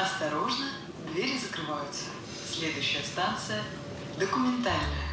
Осторожно, двери закрываются. Следующая станция – документальная.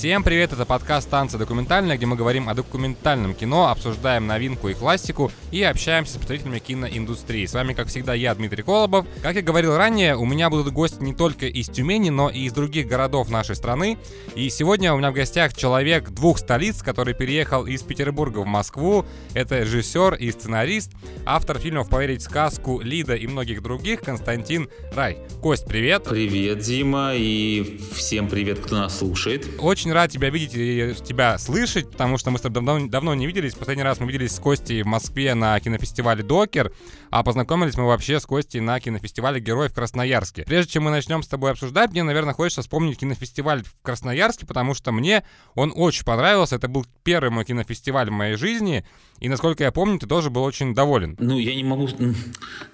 Всем привет, это подкаст «Танцы документальные», где мы говорим о документальном кино, обсуждаем новинку и классику и общаемся с представителями киноиндустрии. С вами, как всегда, я, Дмитрий Колобов. Как я говорил ранее, у меня будут гости не только из Тюмени, но и из других городов нашей страны. И сегодня у меня в гостях человек двух столиц, который переехал из Петербурга в Москву. Это режиссер и сценарист, автор фильмов «Поверить в сказку», «Лида» и многих других Константин Рай. Кость, привет! Привет, Дима, и всем привет, кто нас слушает. Очень очень рад тебя видеть и тебя слышать, потому что мы с тобой давно, давно не виделись. Последний раз мы виделись с Костей в Москве на кинофестивале «Докер», а познакомились мы вообще с Костей на кинофестивале «Героев» в Красноярске. Прежде чем мы начнем с тобой обсуждать, мне, наверное, хочется вспомнить кинофестиваль в Красноярске, потому что мне он очень понравился. Это был первый мой кинофестиваль в моей жизни, и, насколько я помню, ты тоже был очень доволен. Ну, я не могу,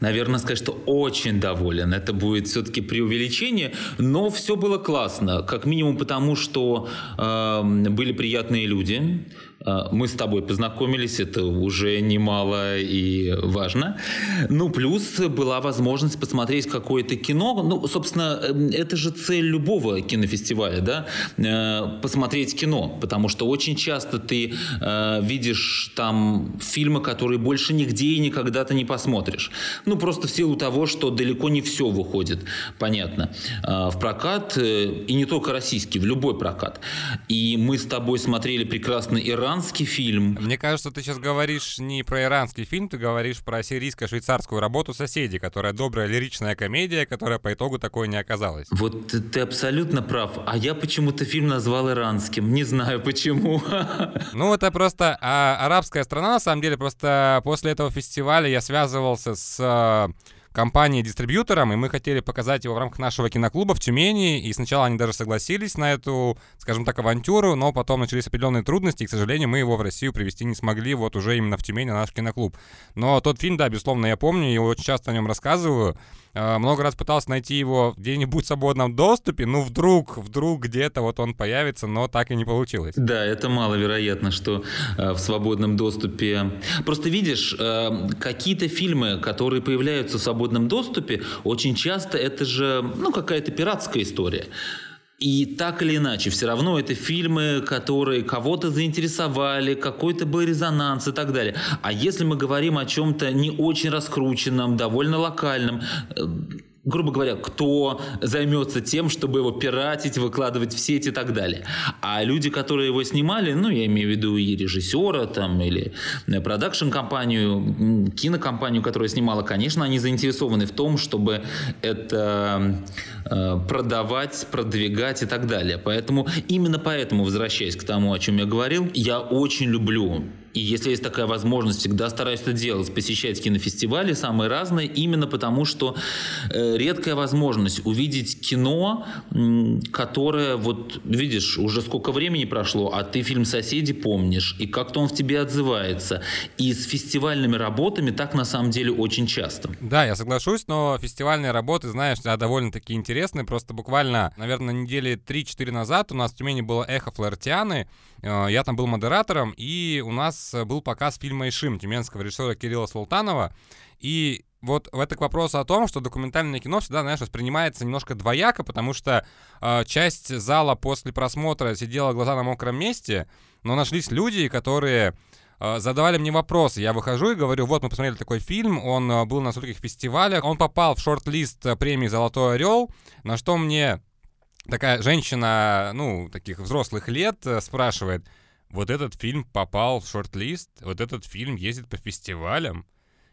наверное, сказать, что очень доволен. Это будет все-таки преувеличение, но все было классно. Как минимум потому, что э, были приятные люди, мы с тобой познакомились, это уже немало и важно. Ну, плюс была возможность посмотреть какое-то кино. Ну, собственно, эм, это же цель любого кинофестиваля, да, э, посмотреть кино, потому что очень часто ты э, видишь там фильмы, которые больше нигде и никогда ты не посмотришь. Ну, просто в силу того, что далеко не все выходит, понятно, э, в прокат, и не только российский, в любой прокат. И мы с тобой смотрели прекрасно Иран, иранский фильм. Мне кажется, ты сейчас говоришь не про иранский фильм, ты говоришь про сирийско-швейцарскую работу «Соседи», которая добрая лиричная комедия, которая по итогу такой не оказалась. Вот ты абсолютно прав. А я почему-то фильм назвал иранским. Не знаю почему. Ну, это просто а, арабская страна, на самом деле. Просто после этого фестиваля я связывался с компанией-дистрибьютором, и мы хотели показать его в рамках нашего киноклуба в Тюмени, и сначала они даже согласились на эту, скажем так, авантюру, но потом начались определенные трудности, и, к сожалению, мы его в Россию привезти не смогли, вот уже именно в Тюмени, на наш киноклуб. Но тот фильм, да, безусловно, я помню, и очень часто о нем рассказываю, много раз пытался найти его где-нибудь в свободном доступе, ну вдруг, вдруг где-то вот он появится, но так и не получилось. Да, это маловероятно, что э, в свободном доступе. Просто видишь, э, какие-то фильмы, которые появляются в свободном доступе, очень часто это же, ну, какая-то пиратская история. И так или иначе, все равно это фильмы, которые кого-то заинтересовали, какой-то был резонанс и так далее. А если мы говорим о чем-то не очень раскрученном, довольно локальном, э, грубо говоря, кто займется тем, чтобы его пиратить, выкладывать в сеть и так далее. А люди, которые его снимали, ну, я имею в виду и режиссера там, или продакшн-компанию, кинокомпанию, которая снимала, конечно, они заинтересованы в том, чтобы это э, продавать, продвигать и так далее. Поэтому, именно поэтому, возвращаясь к тому, о чем я говорил, я очень люблю и если есть такая возможность, всегда стараюсь это делать, посещать кинофестивали самые разные, именно потому что э, редкая возможность увидеть кино, которое, вот видишь, уже сколько времени прошло, а ты фильм «Соседи» помнишь, и как-то он в тебе отзывается. И с фестивальными работами так на самом деле очень часто. Да, я соглашусь, но фестивальные работы, знаешь, довольно-таки интересные. Просто буквально, наверное, недели 3-4 назад у нас в Тюмени было «Эхо Флортианы», я там был модератором, и у нас был показ фильма «Ишим» тюменского режиссера Кирилла Султанова. И вот это к вопросу о том, что документальное кино всегда, знаешь, воспринимается немножко двояко, потому что э, часть зала после просмотра сидела глаза на мокром месте, но нашлись люди, которые э, задавали мне вопросы. Я выхожу и говорю, вот мы посмотрели такой фильм, он э, был на стольких фестивалях, он попал в шорт-лист премии «Золотой орел», на что мне такая женщина, ну, таких взрослых лет э, спрашивает, вот этот фильм попал в шорт-лист, вот этот фильм ездит по фестивалям.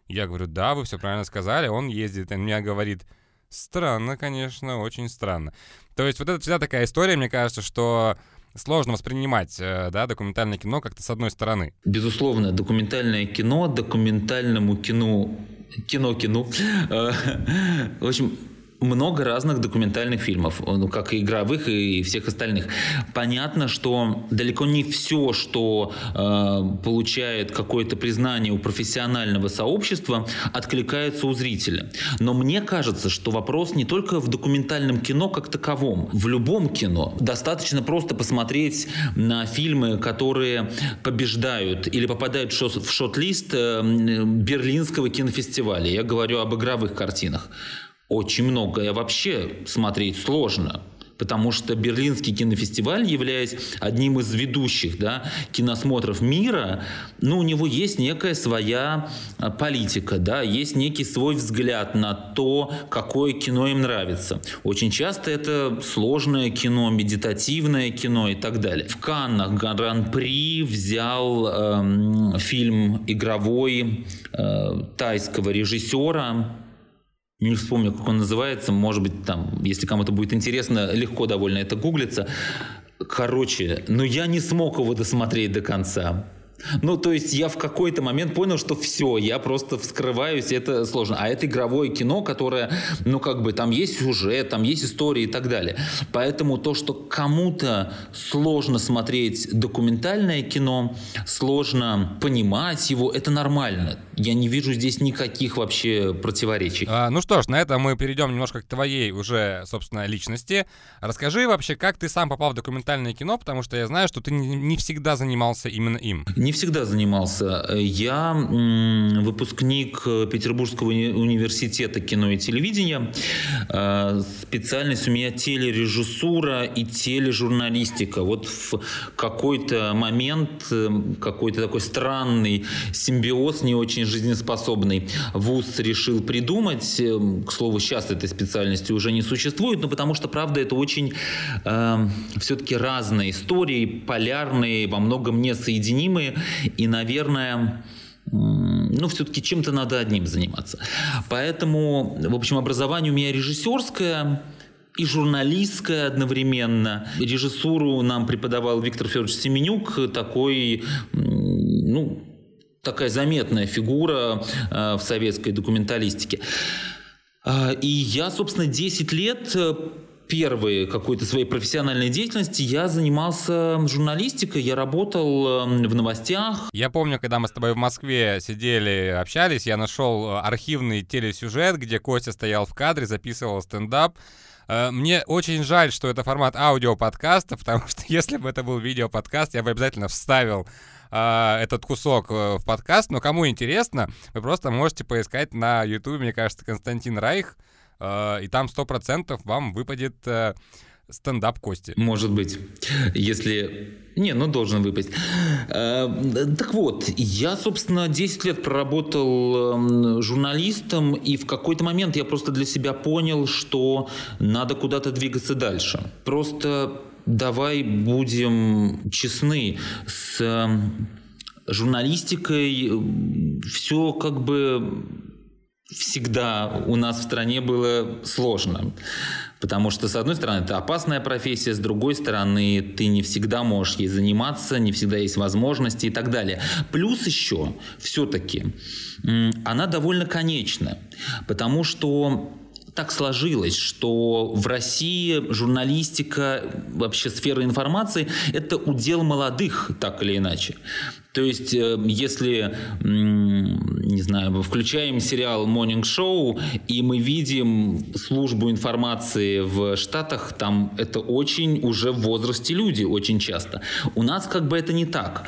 Я говорю, да, вы все правильно сказали, он ездит. И мне говорит, странно, конечно, очень странно. То есть вот это всегда такая история, мне кажется, что сложно воспринимать, э, да, документальное кино как-то с одной стороны. Безусловно, документальное кино, документальному кино, кино-кино. Э, в общем, много разных документальных фильмов, ну, как и игровых, и всех остальных. Понятно, что далеко не все, что э, получает какое-то признание у профессионального сообщества, откликается у зрителя. Но мне кажется, что вопрос не только в документальном кино как таковом. В любом кино достаточно просто посмотреть на фильмы, которые побеждают или попадают в шот-лист э, Берлинского кинофестиваля. Я говорю об игровых картинах очень многое вообще смотреть сложно. Потому что Берлинский кинофестиваль, являясь одним из ведущих да, киносмотров мира, ну, у него есть некая своя а, политика, да, есть некий свой взгляд на то, какое кино им нравится. Очень часто это сложное кино, медитативное кино и так далее. В Каннах Гран-при взял э, фильм игровой э, тайского режиссера не вспомню, как он называется, может быть, там, если кому-то будет интересно, легко довольно это гуглится. Короче, но я не смог его досмотреть до конца. Ну, то есть я в какой-то момент понял, что все, я просто вскрываюсь, это сложно. А это игровое кино, которое, ну, как бы, там есть сюжет, там есть история и так далее. Поэтому то, что кому-то сложно смотреть документальное кино, сложно понимать его, это нормально. Я не вижу здесь никаких вообще противоречий. А, ну что ж, на этом мы перейдем немножко к твоей уже, собственно, личности. Расскажи вообще, как ты сам попал в документальное кино, потому что я знаю, что ты не всегда занимался именно им. Не всегда занимался. Я выпускник Петербургского университета кино и телевидения. А, специальность у меня телережиссура и тележурналистика. Вот в какой-то момент, какой-то такой странный симбиоз, не очень жизнеспособный, ВУЗ решил придумать. К слову, сейчас этой специальности уже не существует, но потому что, правда, это очень э, все-таки разные истории, полярные, во многом несоединимые. И, наверное, ну, все-таки чем-то надо одним заниматься. Поэтому, в общем, образование у меня режиссерское, и журналистское одновременно. Режиссуру нам преподавал Виктор Федорович Семенюк, такой, ну, такая заметная фигура э, в советской документалистике. Э, и я, собственно, 10 лет первые какой-то своей профессиональной деятельности я занимался журналистикой, я работал эм, в новостях. Я помню, когда мы с тобой в Москве сидели, общались, я нашел э, архивный телесюжет, где Костя стоял в кадре, записывал стендап. Э, мне очень жаль, что это формат аудиоподкаста, потому что если бы это был видеоподкаст, я бы обязательно вставил э, этот кусок в подкаст. Но кому интересно, вы просто можете поискать на YouTube, мне кажется, Константин Райх, и там 100% вам выпадет э, стендап Кости. Может быть, если... Не, ну должен выпасть. Э, так вот, я, собственно, 10 лет проработал эм, журналистом, и в какой-то момент я просто для себя понял, что надо куда-то двигаться дальше. Просто давай будем честны с эм, журналистикой. Все как бы всегда у нас в стране было сложно. Потому что, с одной стороны, это опасная профессия, с другой стороны, ты не всегда можешь ей заниматься, не всегда есть возможности и так далее. Плюс еще, все-таки, она довольно конечна, потому что так сложилось, что в России журналистика, вообще сфера информации – это удел молодых, так или иначе. То есть, э, если, не знаю, включаем сериал Morning Show, и мы видим службу информации в Штатах, там это очень уже в возрасте люди очень часто. У нас как бы это не так.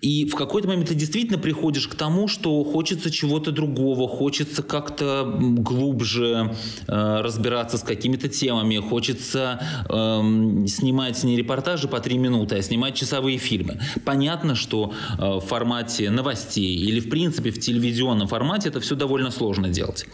И в какой-то момент ты действительно приходишь к тому, что хочется чего-то другого, хочется как-то глубже э, разбираться с какими-то темами, хочется э, снимать не репортажи по три минуты, а снимать часовые фильмы. Понятно, что э, в формате новостей или в принципе в телевизионном формате это все довольно сложно делать.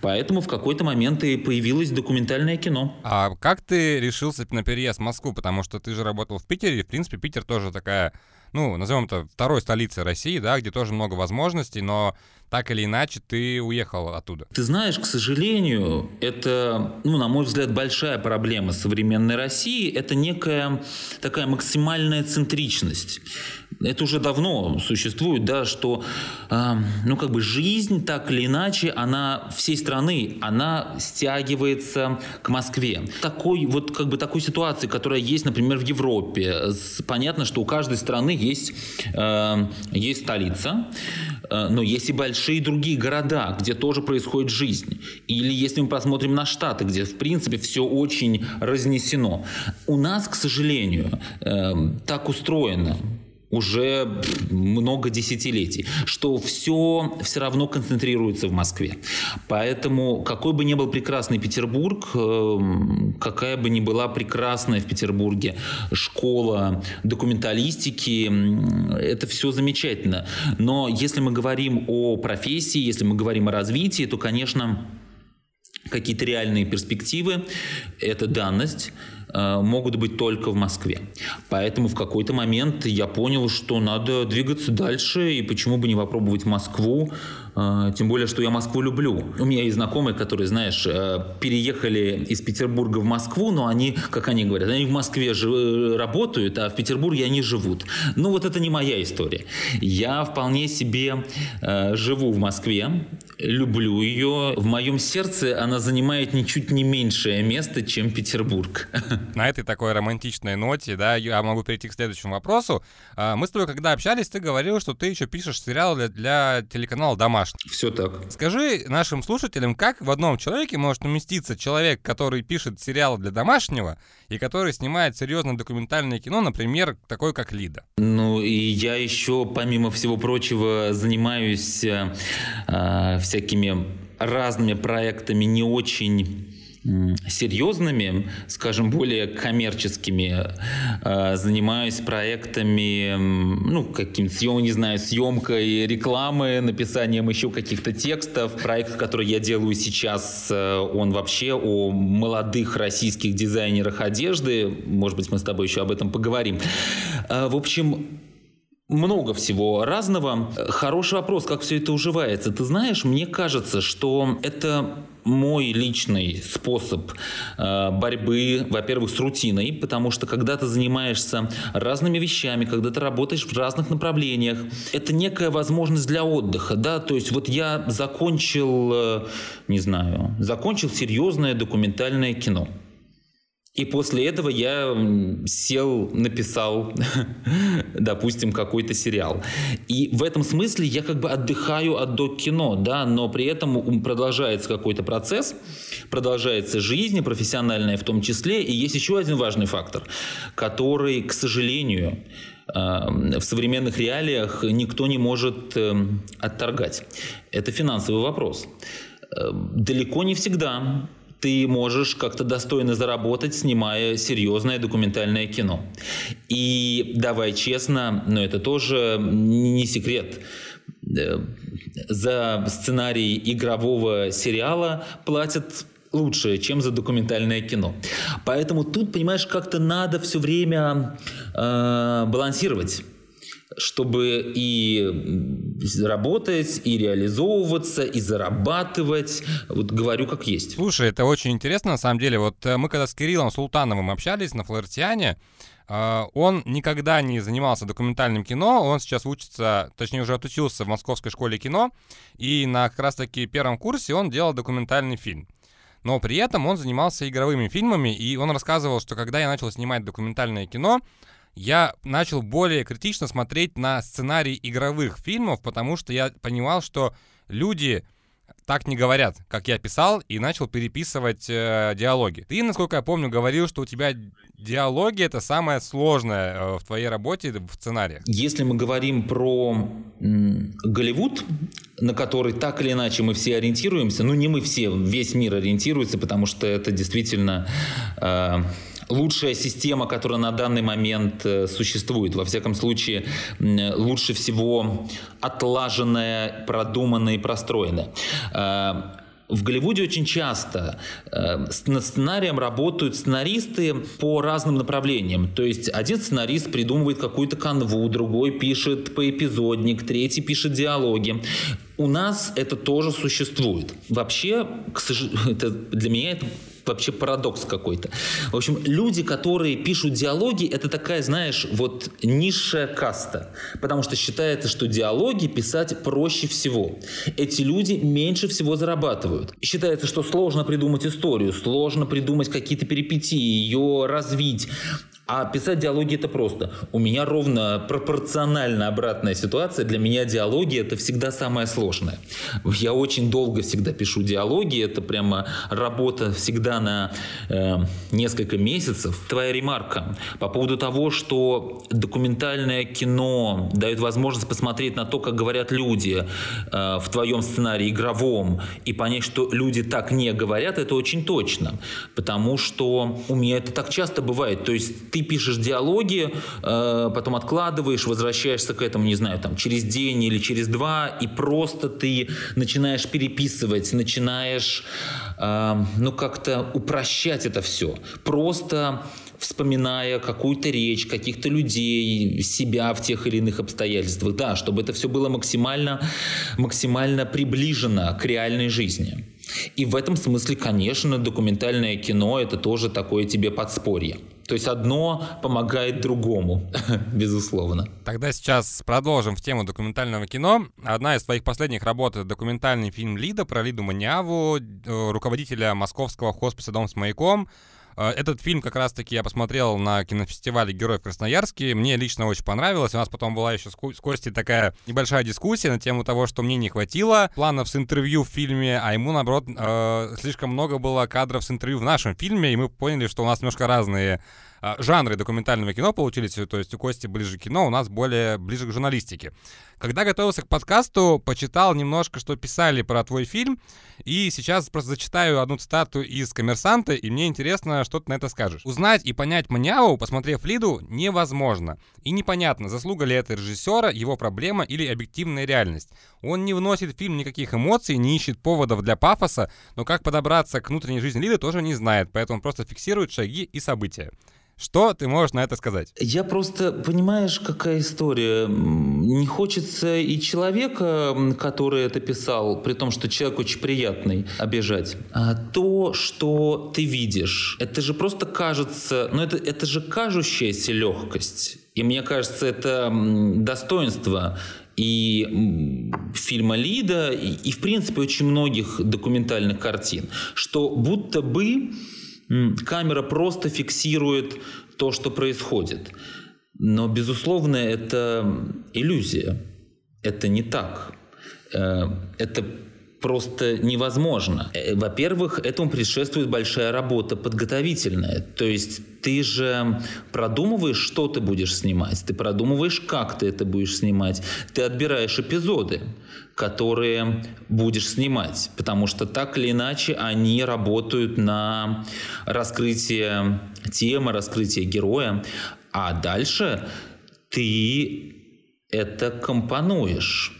Поэтому в какой-то момент и появилось документальное кино. А как ты решился на переезд в Москву? Потому что ты же работал в Питере, и в принципе Питер тоже такая ну, назовем это второй столицей России, да, где тоже много возможностей, но так или иначе ты уехал оттуда. Ты знаешь, к сожалению, это, ну, на мой взгляд, большая проблема современной России. Это некая такая максимальная центричность. Это уже давно существует, да, что, э, ну, как бы жизнь так или иначе, она всей страны, она стягивается к Москве. Такой вот, как бы, такой ситуации, которая есть, например, в Европе. Понятно, что у каждой страны есть, э, есть столица, э, но есть и большие другие города, где тоже происходит жизнь. Или если мы посмотрим на Штаты, где, в принципе, все очень разнесено. У нас, к сожалению, э, так устроено, уже много десятилетий, что все все равно концентрируется в Москве. Поэтому какой бы ни был прекрасный Петербург, эм, какая бы ни была прекрасная в Петербурге школа документалистики, это все замечательно. Но если мы говорим о профессии, если мы говорим о развитии, то, конечно, какие-то реальные перспективы – это данность, могут быть только в Москве. Поэтому в какой-то момент я понял, что надо двигаться дальше, и почему бы не попробовать Москву, э, тем более, что я Москву люблю. У меня есть знакомые, которые, знаешь, э, переехали из Петербурга в Москву, но они, как они говорят, они в Москве же работают, а в Петербурге они живут. Ну вот это не моя история. Я вполне себе живу в Москве, люблю ее. В моем сердце она занимает ничуть не меньшее место, чем Петербург. На этой такой романтичной ноте, да, я могу перейти к следующему вопросу. А, мы с тобой, когда общались, ты говорил, что ты еще пишешь сериалы для, телеканала «Домашний». Все так. Скажи нашим слушателям, как в одном человеке может уместиться человек, который пишет сериалы для «Домашнего» и который снимает серьезное документальное кино, например, такой как «Лида»? Ну, и я еще, помимо всего прочего, занимаюсь э, э всякими разными проектами не очень серьезными, скажем, более коммерческими, э, занимаюсь проектами, ну, каким съем, не знаю, съемкой рекламы, написанием еще каких-то текстов. Проект, который я делаю сейчас, э, он вообще о молодых российских дизайнерах одежды. Может быть, мы с тобой еще об этом поговорим. Э, в общем, много всего разного. Хороший вопрос, как все это уживается. Ты знаешь, мне кажется, что это мой личный способ э, борьбы, во-первых, с рутиной, потому что когда ты занимаешься разными вещами, когда ты работаешь в разных направлениях, это некая возможность для отдыха, да, то есть вот я закончил, э, не знаю, закончил серьезное документальное кино. И после этого я сел, написал, допустим, какой-то сериал. И в этом смысле я как бы отдыхаю от док-кино, да, но при этом продолжается какой-то процесс, продолжается жизнь, профессиональная в том числе. И есть еще один важный фактор, который, к сожалению, э, в современных реалиях никто не может э, отторгать. Это финансовый вопрос. Э, далеко не всегда ты можешь как-то достойно заработать, снимая серьезное документальное кино. И давай честно, но это тоже не секрет. Э, за сценарий игрового сериала платят лучше, чем за документальное кино. Поэтому тут, понимаешь, как-то надо все время э, балансировать чтобы и работать, и реализовываться, и зарабатывать. Вот говорю как есть. Слушай, это очень интересно, на самом деле. Вот э, мы когда с Кириллом Султановым общались на Флортиане, э, он никогда не занимался документальным кино, он сейчас учится, точнее уже отучился в Московской школе кино, и на как раз-таки первом курсе он делал документальный фильм. Но при этом он занимался игровыми фильмами, и он рассказывал, что когда я начал снимать документальное кино, я начал более критично смотреть на сценарий игровых фильмов, потому что я понимал, что люди так не говорят, как я писал, и начал переписывать э, диалоги. Ты, насколько я помню, говорил, что у тебя диалоги это самое сложное э, в твоей работе в сценарии. Если мы говорим про м, Голливуд, на который так или иначе мы все ориентируемся, ну не мы все, весь мир ориентируется, потому что это действительно э, лучшая система, которая на данный момент э, существует. Во всяком случае, лучше всего отлаженная, продуманная и простроенная. Э, в Голливуде очень часто э, над сценарием работают сценаристы по разным направлениям. То есть один сценарист придумывает какую-то канву, другой пишет поэпизодник, третий пишет диалоги. У нас это тоже существует. Вообще, к сож... это, для меня это вообще парадокс какой-то. В общем, люди, которые пишут диалоги, это такая, знаешь, вот низшая каста. Потому что считается, что диалоги писать проще всего. Эти люди меньше всего зарабатывают. Считается, что сложно придумать историю, сложно придумать какие-то перипетии, ее развить. А писать диалоги это просто. У меня ровно пропорционально обратная ситуация. Для меня диалоги это всегда самое сложное. Я очень долго всегда пишу диалоги. Это прямо работа всегда на э, несколько месяцев. Твоя ремарка по поводу того, что документальное кино дает возможность посмотреть на то, как говорят люди э, в твоем сценарии игровом и понять, что люди так не говорят, это очень точно. Потому что у меня это так часто бывает. То есть ты пишешь диалоги, э, потом откладываешь, возвращаешься к этому, не знаю, там, через день или через два, и просто ты начинаешь переписывать, начинаешь, э, ну, как-то упрощать это все. Просто вспоминая какую-то речь, каких-то людей, себя в тех или иных обстоятельствах. Да, чтобы это все было максимально, максимально приближено к реальной жизни. И в этом смысле, конечно, документальное кино – это тоже такое тебе подспорье. То есть одно помогает другому, безусловно. Тогда сейчас продолжим в тему документального кино. Одна из твоих последних работ — документальный фильм «Лида» про Лиду Маниаву, э, руководителя московского хосписа «Дом с маяком». Э, этот фильм как раз-таки я посмотрел на кинофестивале «Герой в Красноярске». Мне лично очень понравилось. У нас потом была еще с Костей такая небольшая дискуссия на тему того, что мне не хватило планов с интервью в фильме, а ему, наоборот, э, слишком много было кадров с интервью в нашем фильме, и мы поняли, что у нас немножко разные а, жанры документального кино получились, то есть у Кости ближе к кино, у нас более ближе к журналистике. Когда готовился к подкасту, почитал немножко, что писали про твой фильм, и сейчас просто зачитаю одну цитату из «Коммерсанта», и мне интересно, что ты на это скажешь. Узнать и понять Маняу, посмотрев Лиду, невозможно. И непонятно, заслуга ли это режиссера, его проблема или объективная реальность. Он не вносит в фильм никаких эмоций, не ищет поводов для пафоса, но как подобраться к внутренней жизни Лиды тоже не знает, поэтому просто фиксирует шаги и события. Что ты можешь на это сказать? Я просто, понимаешь, какая история. Не хочется и человека, который это писал, при том, что человек очень приятный, обижать. А то, что ты видишь, это же просто кажется, ну это, это же кажущаяся легкость. И мне кажется, это достоинство и фильма Лида, и, и в принципе очень многих документальных картин, что будто бы камера просто фиксирует то, что происходит. Но, безусловно, это иллюзия. Это не так. Э, это просто невозможно. Э, во-первых, этому предшествует большая работа подготовительная. То есть ты же продумываешь, что ты будешь снимать, ты продумываешь, как ты это будешь снимать, ты отбираешь эпизоды, которые будешь снимать, потому что так или иначе они работают на раскрытие темы, раскрытие героя, а дальше ты это компонуешь.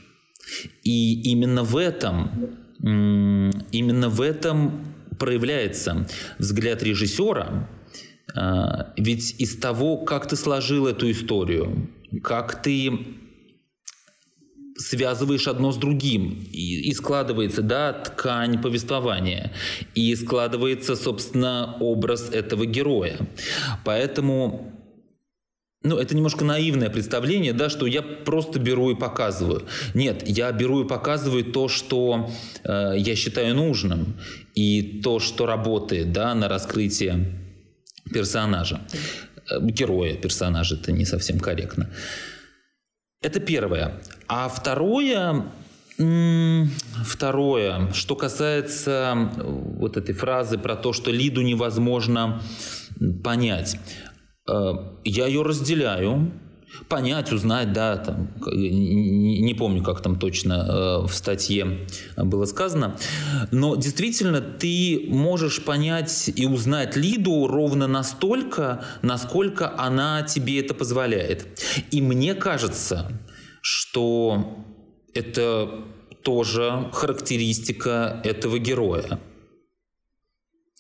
И именно в этом, именно в этом проявляется взгляд режиссера, а, ведь из того, как ты сложил эту историю, как ты связываешь одно с другим, и, и складывается, да, ткань повествования, и складывается, собственно, образ этого героя. Поэтому ну, это немножко наивное представление, да, что я просто беру и показываю. Нет, я беру и показываю то, что э, я считаю нужным, и то, что работает, да, на раскрытие персонажа, э, героя персонажа, это не совсем корректно. Это первое. А второе, Второе, что касается э, вот этой фразы про то, что Лиду невозможно понять. Э, я ее разделяю. Понять, узнать, да, там, не, помню, как там точно э, в статье было сказано, но действительно ты можешь понять и узнать Лиду ровно настолько, насколько она тебе это позволяет. И мне кажется, что это тоже характеристика этого героя.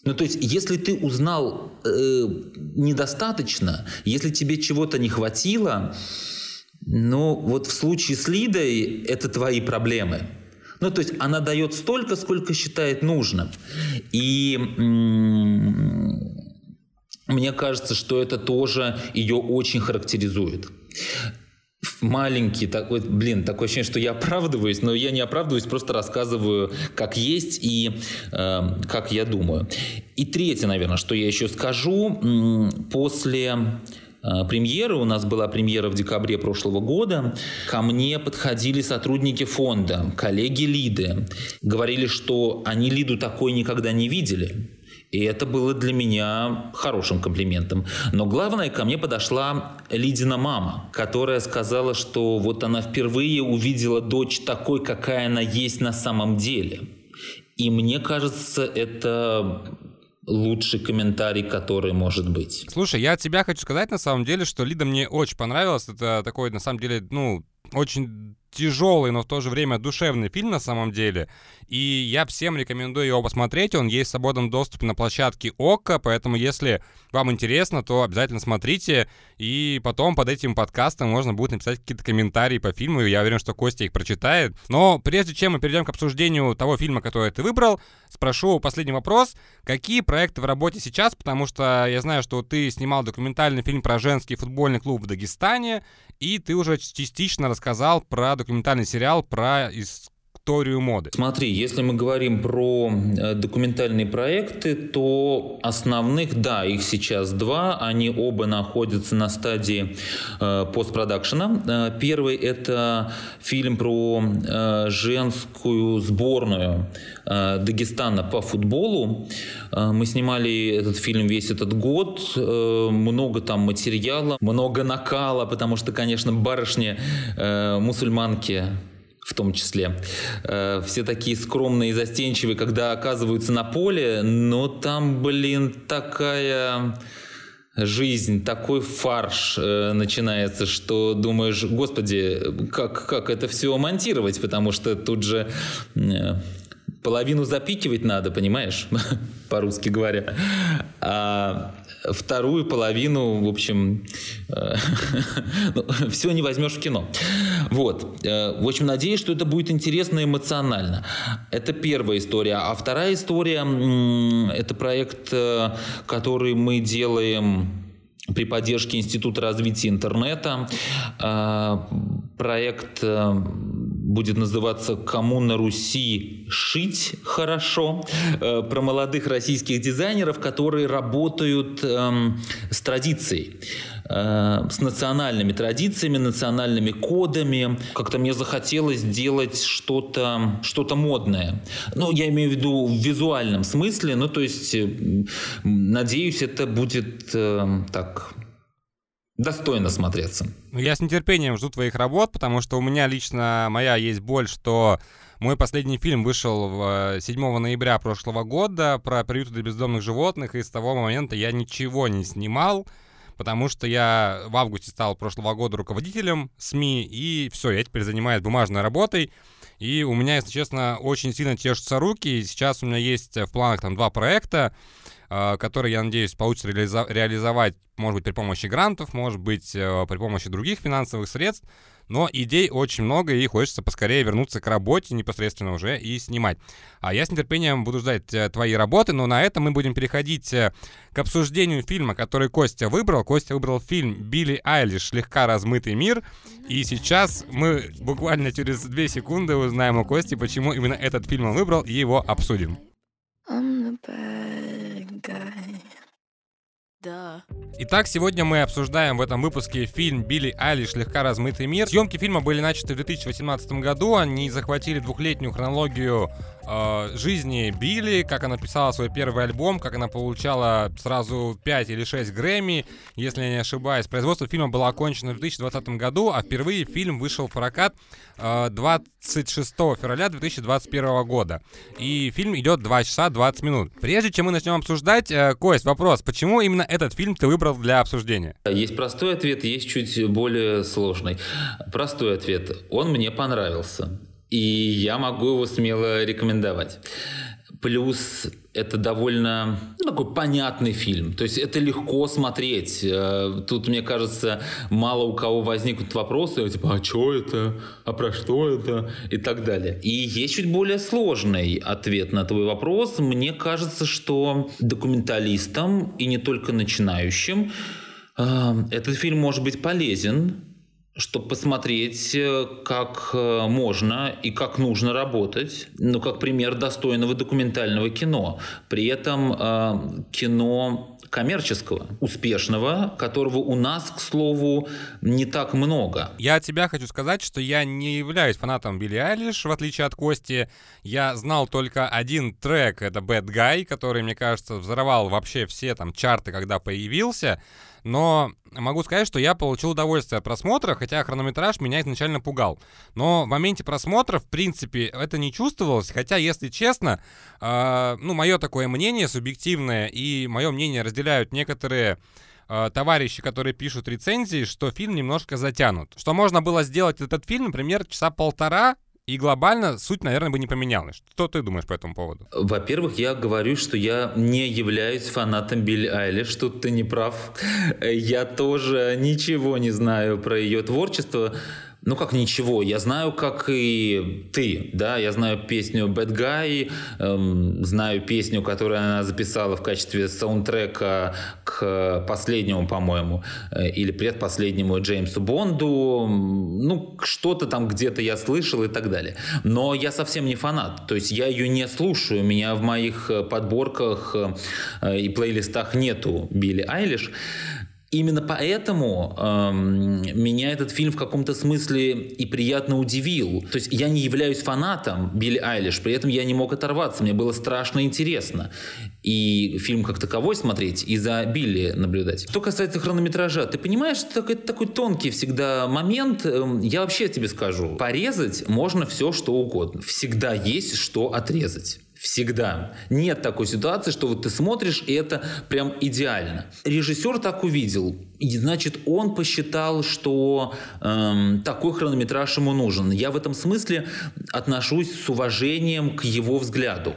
Ну, то есть, если ты узнал э, недостаточно, если тебе чего-то не хватило, ну, вот в случае с Лидой это твои проблемы. Ну, то есть она дает столько, сколько считает нужным. И мне кажется, что это тоже ее очень характеризует маленький такой, блин, такое ощущение, что я оправдываюсь, но я не оправдываюсь, просто рассказываю, как есть и э, как я думаю. И третье, наверное, что я еще скажу, после э, премьеры, у нас была премьера в декабре прошлого года, ко мне подходили сотрудники фонда, коллеги Лиды, говорили, что они Лиду такой никогда не видели. И это было для меня хорошим комплиментом. Но главное, ко мне подошла Лидина мама, которая сказала, что вот она впервые увидела дочь такой, какая она есть на самом деле. И мне кажется, это лучший комментарий, который может быть. Слушай, я от тебя хочу сказать на самом деле, что Лида мне очень понравилась. Это такой, на самом деле, ну, очень тяжелый, но в то же время душевный фильм на самом деле. И я всем рекомендую его посмотреть. Он есть в свободном доступе на площадке ОККО, поэтому если вам интересно, то обязательно смотрите. И потом под этим подкастом можно будет написать какие-то комментарии по фильму, я уверен, что Костя их прочитает. Но прежде чем мы перейдем к обсуждению того фильма, который ты выбрал, спрошу последний вопрос. Какие проекты в работе сейчас? Потому что я знаю, что ты снимал документальный фильм про женский футбольный клуб в Дагестане, и ты уже частично рассказал про документальный сериал про историю моды. Смотри, если мы говорим про э, документальные проекты, то основных, да, их сейчас два, они оба находятся на стадии э, постпродакшена. Э, первый это фильм про женскую сборную Дагестана по футболу. Мы снимали этот фильм весь этот год, много там материала, много накала, потому что, конечно, барышни мусульманки в том числе. Э, все такие скромные и застенчивые, когда оказываются на поле, но там, блин, такая жизнь, такой фарш э, начинается, что думаешь, господи, как, как это все монтировать, потому что тут же э, половину запикивать надо, понимаешь, по-русски говоря. А вторую половину, в общем, э, ну, все не возьмешь в кино. Вот. Э, в общем, надеюсь, что это будет интересно эмоционально. Это первая история. А вторая история – это проект, э, который мы делаем при поддержке Института развития интернета. Проект будет называться «Кому на Руси шить хорошо», э, про молодых российских дизайнеров, которые работают эм, с традицией э, с национальными традициями, национальными кодами. Как-то мне захотелось сделать что-то что модное. Ну, я имею в виду в визуальном смысле. Ну, то есть, э, надеюсь, это будет э, так достойно смотреться. Ну, я с нетерпением жду твоих работ, потому что у меня лично моя есть боль, что мой последний фильм вышел 7 э, ноября прошлого года про приюты для бездомных животных, и с того момента я ничего не снимал, потому что я в августе стал прошлого года руководителем СМИ, и все, я теперь занимаюсь бумажной работой. И у меня, если честно, очень сильно чешутся руки. Сейчас у меня есть в планах там два проекта. Э, который, я надеюсь, получится реализовать, может быть, при помощи грантов, может быть, э, при помощи других финансовых средств. Но идей очень много, и хочется поскорее вернуться к работе непосредственно уже и снимать. А я с нетерпением буду ждать э, твои работы, но на этом мы будем переходить к обсуждению фильма, который Костя выбрал. Костя выбрал фильм «Билли Айлиш. Слегка размытый мир». И сейчас мы буквально через две секунды узнаем у Кости, почему именно этот фильм он выбрал, и его обсудим. I'm the guy. Да. Итак, сегодня мы обсуждаем в этом выпуске фильм «Билли Айлиш. Слегка размытый мир». Съемки фильма были начаты в 2018 году. Они захватили двухлетнюю хронологию э, жизни Билли, как она писала свой первый альбом, как она получала сразу 5 или 6 Грэмми, если я не ошибаюсь. Производство фильма было окончено в 2020 году, а впервые фильм вышел в прокат э, 26 февраля 2021 года. И фильм идет 2 часа 20 минут. Прежде чем мы начнем обсуждать, э, Кость, вопрос, почему именно этот фильм ты выбрал для обсуждения? Есть простой ответ, есть чуть более сложный. Простой ответ. Он мне понравился и я могу его смело рекомендовать. Плюс это довольно ну, такой понятный фильм. То есть это легко смотреть. Э, тут, мне кажется, мало у кого возникнут вопросы, типа, а что это? А про что это? И так далее. И есть чуть более сложный ответ на твой вопрос. Мне кажется, что документалистам, и не только начинающим, э, этот фильм может быть полезен, чтобы посмотреть, э, как э, можно и как нужно работать, ну, как пример достойного документального кино. При этом э, кино коммерческого, успешного, которого у нас, к слову, не так много. Я от тебя хочу сказать, что я не являюсь фанатом Билли Айлиш, в отличие от Кости. Я знал только один трек, это Bad Guy, который, мне кажется, взорвал вообще все там чарты, когда появился. Но могу сказать, что я получил удовольствие от просмотра, хотя хронометраж меня изначально пугал. Но в моменте просмотра, в принципе, это не чувствовалось, хотя, если честно, э, ну, мое такое мнение субъективное и мое мнение разделяют некоторые э, товарищи, которые пишут рецензии, что фильм немножко затянут. Что можно было сделать этот фильм, например, часа полтора, и глобально суть, наверное, бы не поменялась. Что ты думаешь по этому поводу? Во-первых, я говорю, что я не являюсь фанатом Билли Айлиш. Тут ты не прав. Я тоже ничего не знаю про ее творчество. Ну как ничего, я знаю, как и ты, да, я знаю песню Bad Guy, эм, знаю песню, которую она записала в качестве саундтрека к последнему, по-моему, э, или предпоследнему Джеймсу Бонду, ну что-то там где-то я слышал и так далее. Но я совсем не фанат, то есть я ее не слушаю, у меня в моих подборках э, и плейлистах нету Билли Айлиш. Именно поэтому эм, меня этот фильм в каком-то смысле и приятно удивил. То есть я не являюсь фанатом Билли Айлиш, при этом я не мог оторваться, мне было страшно интересно. И фильм как таковой смотреть, и за Билли наблюдать. Что касается хронометража, ты понимаешь, что это такой тонкий всегда момент. Эм, я вообще тебе скажу, порезать можно все, что угодно. Всегда есть что отрезать. Всегда. Нет такой ситуации, что вот ты смотришь, и это прям идеально. Режиссер так увидел, и значит, он посчитал, что эм, такой хронометраж ему нужен. Я в этом смысле отношусь с уважением к его взгляду.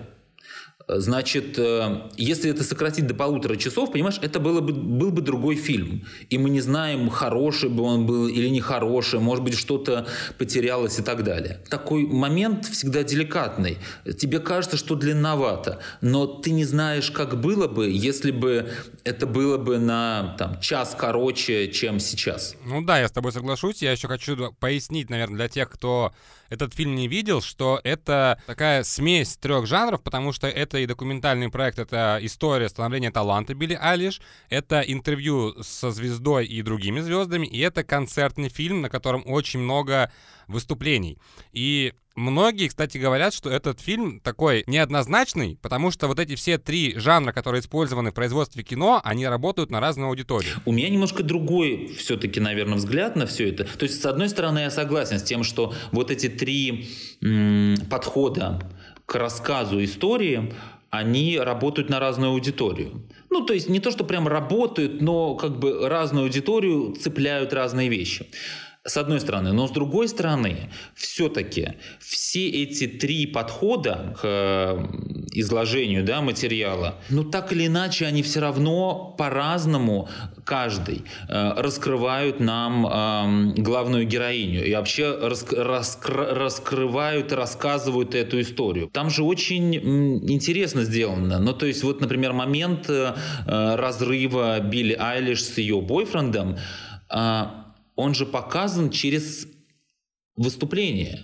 Значит, э, если это сократить до полутора часов, понимаешь, это было бы, был бы другой фильм. И мы не знаем, хороший бы он был или нехороший, может быть, что-то потерялось и так далее. Такой момент всегда деликатный. Тебе кажется, что длинновато, но ты не знаешь, как было бы, если бы это было бы на там, час короче, чем сейчас. Ну да, я с тобой соглашусь. Я еще хочу пояснить, наверное, для тех, кто этот фильм не видел, что это такая смесь трех жанров, потому что это и документальный проект, это история становления таланта Билли Айлиш, это интервью со звездой и другими звездами, и это концертный фильм, на котором очень много выступлений. И Многие, кстати, говорят, что этот фильм такой неоднозначный, потому что вот эти все три жанра, которые использованы в производстве кино, они работают на разную аудиторию. У меня немножко другой все-таки, наверное, взгляд на все это. То есть, с одной стороны, я согласен с тем, что вот эти три м- подхода к рассказу истории, они работают на разную аудиторию. Ну, то есть не то, что прям работают, но как бы разную аудиторию цепляют разные вещи. С одной стороны. Но с другой стороны, все-таки все эти три подхода к изложению да, материала, ну так или иначе, они все равно по-разному каждый э, раскрывают нам э, главную героиню и вообще раск раскр раскрывают рассказывают эту историю. Там же очень интересно сделано. Ну, то есть, вот, например, момент э, разрыва Билли Айлиш с ее бойфрендом, э, он же показан через выступление.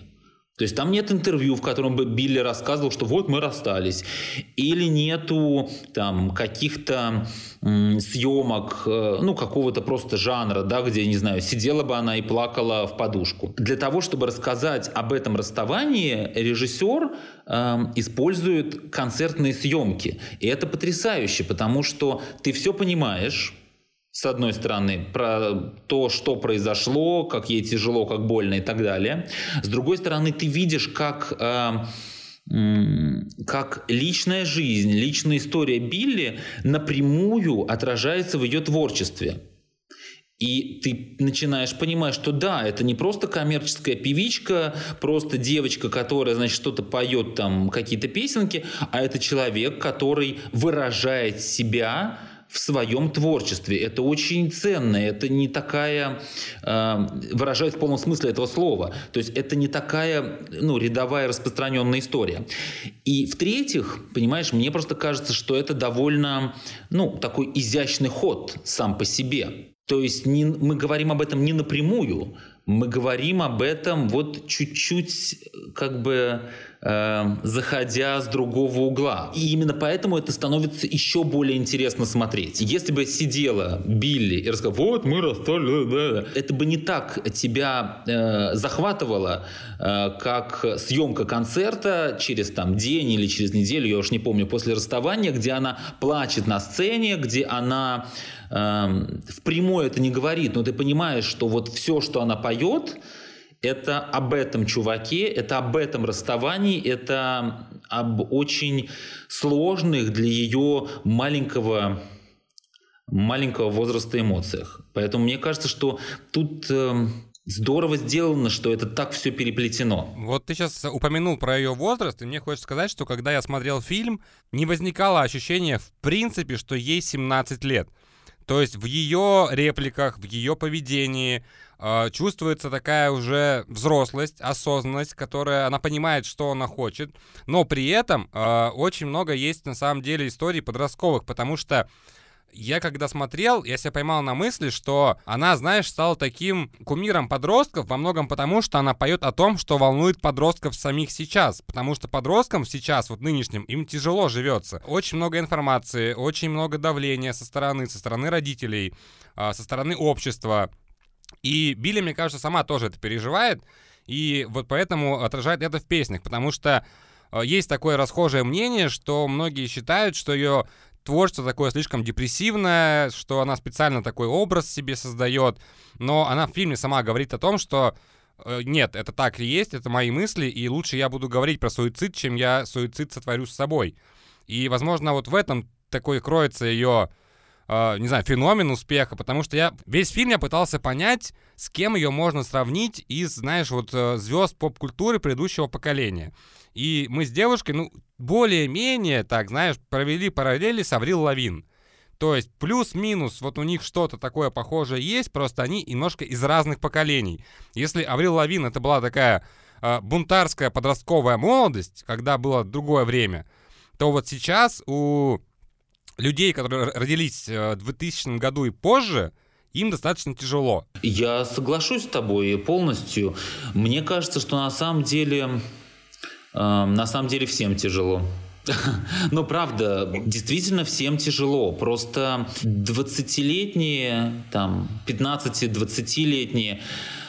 То есть там нет интервью, в котором бы Билли рассказывал, что вот мы расстались. Или нету там каких-то съемок, э, ну, какого-то просто жанра, да, где, не знаю, сидела бы она и плакала в подушку. Для того, чтобы рассказать об этом расставании, режиссер э, использует концертные съемки. И это потрясающе, потому что ты все понимаешь, с одной стороны, про то, что произошло, как ей тяжело, как больно и так далее. С другой стороны, ты видишь, как, э, как личная жизнь, личная история Билли напрямую отражается в ее творчестве. И ты начинаешь понимать, что да, это не просто коммерческая певичка, просто девочка, которая, значит, что-то поет там, какие-то песенки, а это человек, который выражает себя в своем творчестве. Это очень ценно, это не такая, э, выражает в полном смысле этого слова, то есть это не такая ну, рядовая распространенная история. И в-третьих, понимаешь, мне просто кажется, что это довольно, ну, такой изящный ход сам по себе. То есть не, мы говорим об этом не напрямую, мы говорим об этом вот чуть-чуть как бы э, заходя с другого угла. И именно поэтому это становится еще более интересно смотреть. Если бы сидела Билли и рассказала, вот мы расстались, это бы не так тебя э, захватывало, э, как съемка концерта через там день или через неделю, я уж не помню, после расставания, где она плачет на сцене, где она э, впрямую это не говорит, но ты понимаешь, что вот все, что она поет, это об этом чуваке, это об этом расставании, это об очень сложных для ее маленького маленького возраста эмоциях. Поэтому мне кажется, что тут э, здорово сделано, что это так все переплетено. Вот ты сейчас упомянул про ее возраст, и мне хочется сказать, что когда я смотрел фильм, не возникало ощущения в принципе, что ей 17 лет. То есть в ее репликах, в ее поведении, чувствуется такая уже взрослость, осознанность, которая она понимает, что она хочет, но при этом э, очень много есть на самом деле историй подростковых, потому что я когда смотрел, я себя поймал на мысли, что она, знаешь, стала таким кумиром подростков во многом потому, что она поет о том, что волнует подростков самих сейчас. Потому что подросткам сейчас, вот нынешним, им тяжело живется. Очень много информации, очень много давления со стороны, со стороны родителей, а, со стороны общества. И Билли, мне кажется, сама тоже это переживает, и вот поэтому отражает это в песнях, потому что э, есть такое расхожее мнение, что многие считают, что ее творчество такое слишком депрессивное, что она специально такой образ себе создает, но она в фильме сама говорит о том, что э, нет, это так и есть, это мои мысли, и лучше я буду говорить про суицид, чем я суицид сотворю с собой. И, возможно, вот в этом такой кроется ее э, не знаю, феномен успеха, потому что я весь фильм я пытался понять, с кем ее можно сравнить из, знаешь, вот э, звезд поп-культуры предыдущего поколения. И мы с девушкой, ну, более-менее, так, знаешь, провели параллели с Аврил Лавин. То есть плюс-минус, вот у них что-то такое похожее есть, просто они немножко из разных поколений. Если Аврил Лавин это была такая э, бунтарская подростковая молодость, когда было другое время, то вот сейчас у людей, которые родились э, в 2000 году и позже, им достаточно тяжело. Я соглашусь с тобой полностью. Мне кажется, что на самом деле, э, на самом деле всем тяжело. Но правда, действительно всем тяжело. Просто 20-летние, там, 15-20-летние,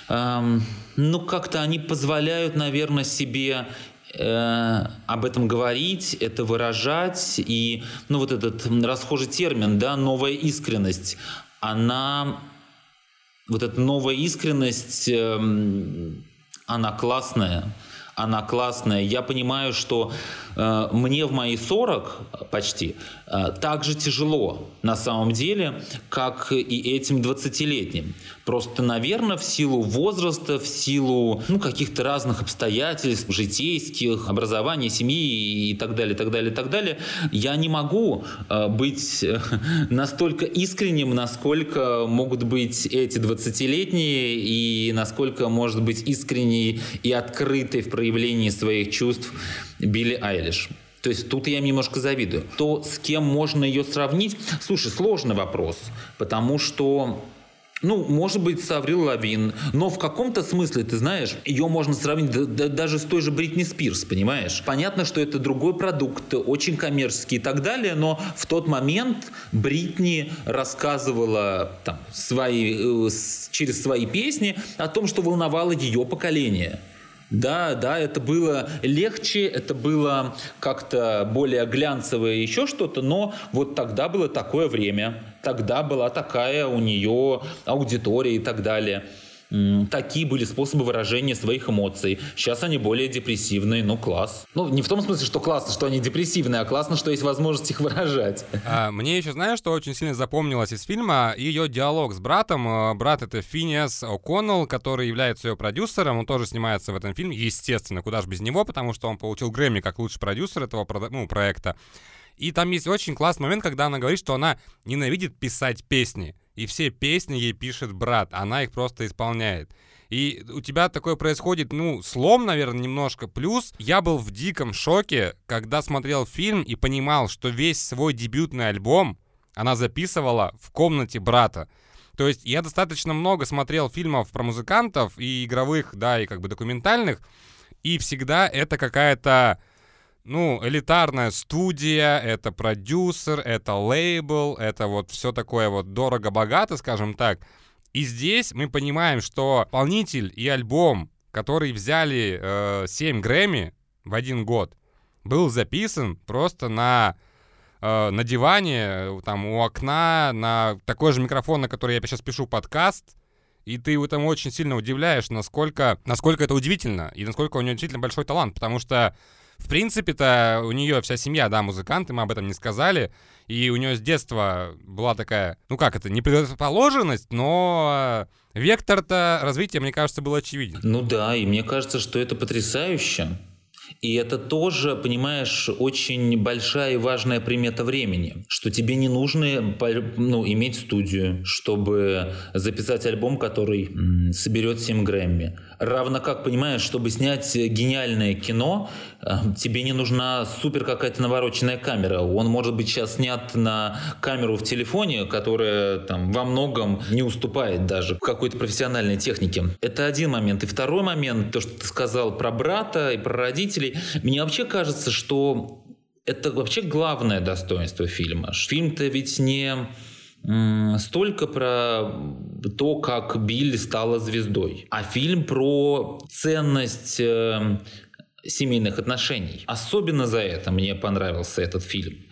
эм, ну как-то они позволяют, наверное, себе Э, об этом говорить, это выражать. И ну, вот этот расхожий термин, да, новая искренность, она, вот эта новая искренность, э, она классная она классная. Я понимаю, что мне в мои 40 почти э, так же тяжело на самом деле, как и этим 20-летним. Просто, наверное, в силу возраста, в силу ну, каких-то разных обстоятельств, житейских, образования, семьи и так далее, так далее, так далее, я не могу э, быть э, настолько искренним, насколько могут быть эти 20-летние и насколько может быть искренней и открытой в проявлении своих чувств Билли Айлиш. То есть тут я немножко завидую. То, с кем можно ее сравнить, слушай, сложный вопрос, потому что ну, может быть, с Аврил Лавин, но в каком-то смысле, ты знаешь, ее можно сравнить да, да, даже с той же Бритни Спирс, понимаешь? Понятно, что это другой продукт, очень коммерческий и так далее, но в тот момент Бритни рассказывала там, свои, э, через свои песни о том, что волновало ее поколение. Да, да, это было легче, это было как-то более глянцевое, еще что-то, но вот тогда было такое время, тогда была такая у нее аудитория и так далее. Такие были способы выражения своих эмоций. Сейчас они более депрессивные, ну класс. Ну, не в том смысле, что классно, что они депрессивные, а классно, что есть возможность их выражать. А, мне еще, знаешь, что очень сильно запомнилось из фильма? Ее диалог с братом. А, брат — это Финиас О'Коннелл, который является ее продюсером. Он тоже снимается в этом фильме, естественно, куда же без него, потому что он получил Грэмми как лучший продюсер этого ну, проекта. И там есть очень классный момент, когда она говорит, что она ненавидит писать песни. И все песни ей пишет брат, она их просто исполняет. И у тебя такое происходит, ну, слом, наверное, немножко. Плюс я был в диком шоке, когда смотрел фильм и понимал, что весь свой дебютный альбом она записывала в комнате брата. То есть я достаточно много смотрел фильмов про музыкантов и игровых, да, и как бы документальных, и всегда это какая-то ну, элитарная студия, это продюсер, это лейбл, это вот все такое вот дорого-богато, скажем так. И здесь мы понимаем, что исполнитель и альбом, который взяли э, 7 Грэмми в один год, был записан просто на, э, на диване, там у окна, на такой же микрофон, на который я сейчас пишу подкаст. И ты в этом очень сильно удивляешь, насколько, насколько это удивительно, и насколько у него действительно большой талант, потому что в принципе-то у нее вся семья, да, музыканты, мы об этом не сказали. И у нее с детства была такая, ну как это, не предрасположенность, но вектор-то развития, мне кажется, был очевиден. Ну да, и мне кажется, что это потрясающе. И это тоже, понимаешь, очень большая и важная примета времени, что тебе не нужно ну, иметь студию, чтобы записать альбом, который соберет 7 Грэмми. Равно как, понимаешь, чтобы снять гениальное кино, э, тебе не нужна супер какая-то навороченная камера. Он может быть сейчас снят на камеру в телефоне, которая там во многом не уступает даже какой-то профессиональной технике. Это один момент. И второй момент, то, что ты сказал про брата и про родителей. Мне вообще кажется, что это вообще главное достоинство фильма. Фильм-то ведь не столько про то, как Билли стала звездой, а фильм про ценность э, семейных отношений. Особенно за это мне понравился этот фильм.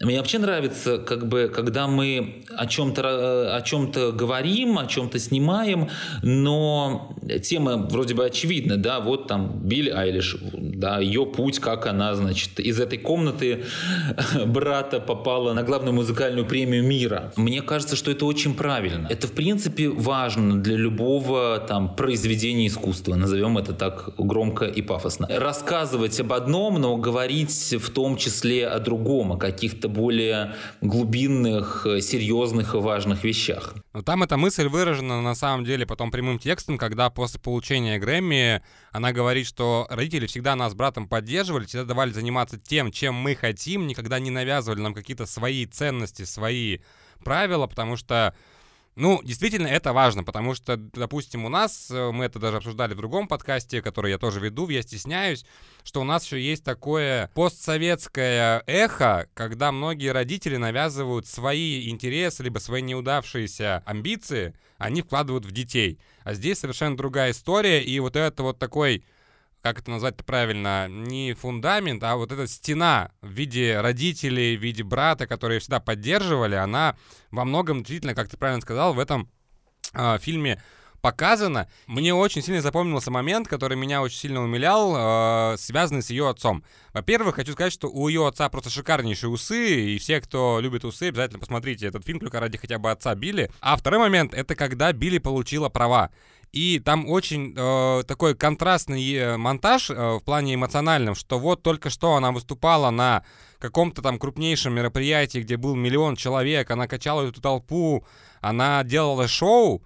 Мне вообще нравится, как бы, когда мы о чем-то о чем-то говорим, о чем-то снимаем, но тема вроде бы очевидна, да, вот там Билли Айлиш, да, ее путь, как она, значит, из этой комнаты брата попала на главную музыкальную премию мира. Мне кажется, что это очень правильно. Это, в принципе, важно для любого там произведения искусства, назовем это так громко и пафосно. Рассказывать об одном, но говорить в том числе о другом, о каких-то каких-то более глубинных, э, серьезных и важных вещах. Но там эта мысль выражена на самом деле потом прямым текстом, когда после получения Грэмми она говорит, что родители всегда нас с братом поддерживали, всегда давали заниматься тем, чем мы хотим, никогда не навязывали нам какие-то свои ценности, свои правила, потому что ну, действительно, это важно, потому что, допустим, у нас, э, мы это даже обсуждали в другом подкасте, который я тоже веду, я стесняюсь, что у нас еще есть такое постсоветское эхо, когда многие родители навязывают свои интересы, либо свои неудавшиеся амбиции, они вкладывают в детей. А здесь совершенно другая история, и вот это вот такой как это назвать правильно, не фундамент, а вот эта стена в виде родителей, в виде брата, которые всегда поддерживали, она во многом действительно, как ты правильно сказал, в этом э, фильме показано. Мне очень сильно запомнился момент, который меня очень сильно умилял, э, связанный с ее отцом. Во-первых, хочу сказать, что у ее отца просто шикарнейшие усы, и все, кто любит усы, обязательно посмотрите этот фильм, только ради хотя бы отца Билли. А второй момент — это когда Билли получила права. И там очень э, такой контрастный э, монтаж э, в плане эмоциональном, что вот только что она выступала на каком-то там крупнейшем мероприятии, где был миллион человек, она качала эту толпу, она делала шоу,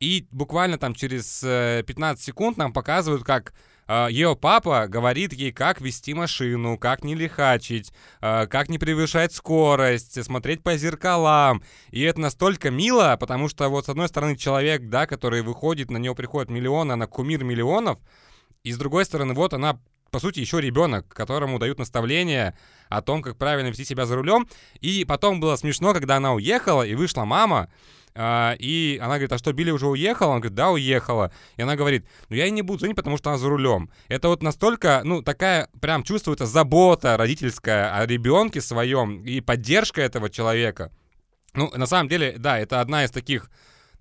и буквально там через 15 э, секунд нам показывают, как ее папа говорит ей, как вести машину, как не лихачить, а, как не превышать скорость, смотреть по зеркалам. И это настолько мило, потому что вот с одной стороны человек, да, который выходит, на него приходят миллионы, она кумир миллионов, и с другой стороны, вот она по сути, еще ребенок, которому дают наставления о том, как правильно вести себя за рулем. И потом было смешно, когда она уехала, и вышла мама, а, и она говорит, а что, Билли уже уехала? Он говорит, да, уехала. И она говорит, ну я и не буду звонить, потому что она за рулем. Это вот настолько, ну, такая прям чувствуется забота родительская о ребенке своем и поддержка этого человека. Ну, на самом деле, да, это одна из таких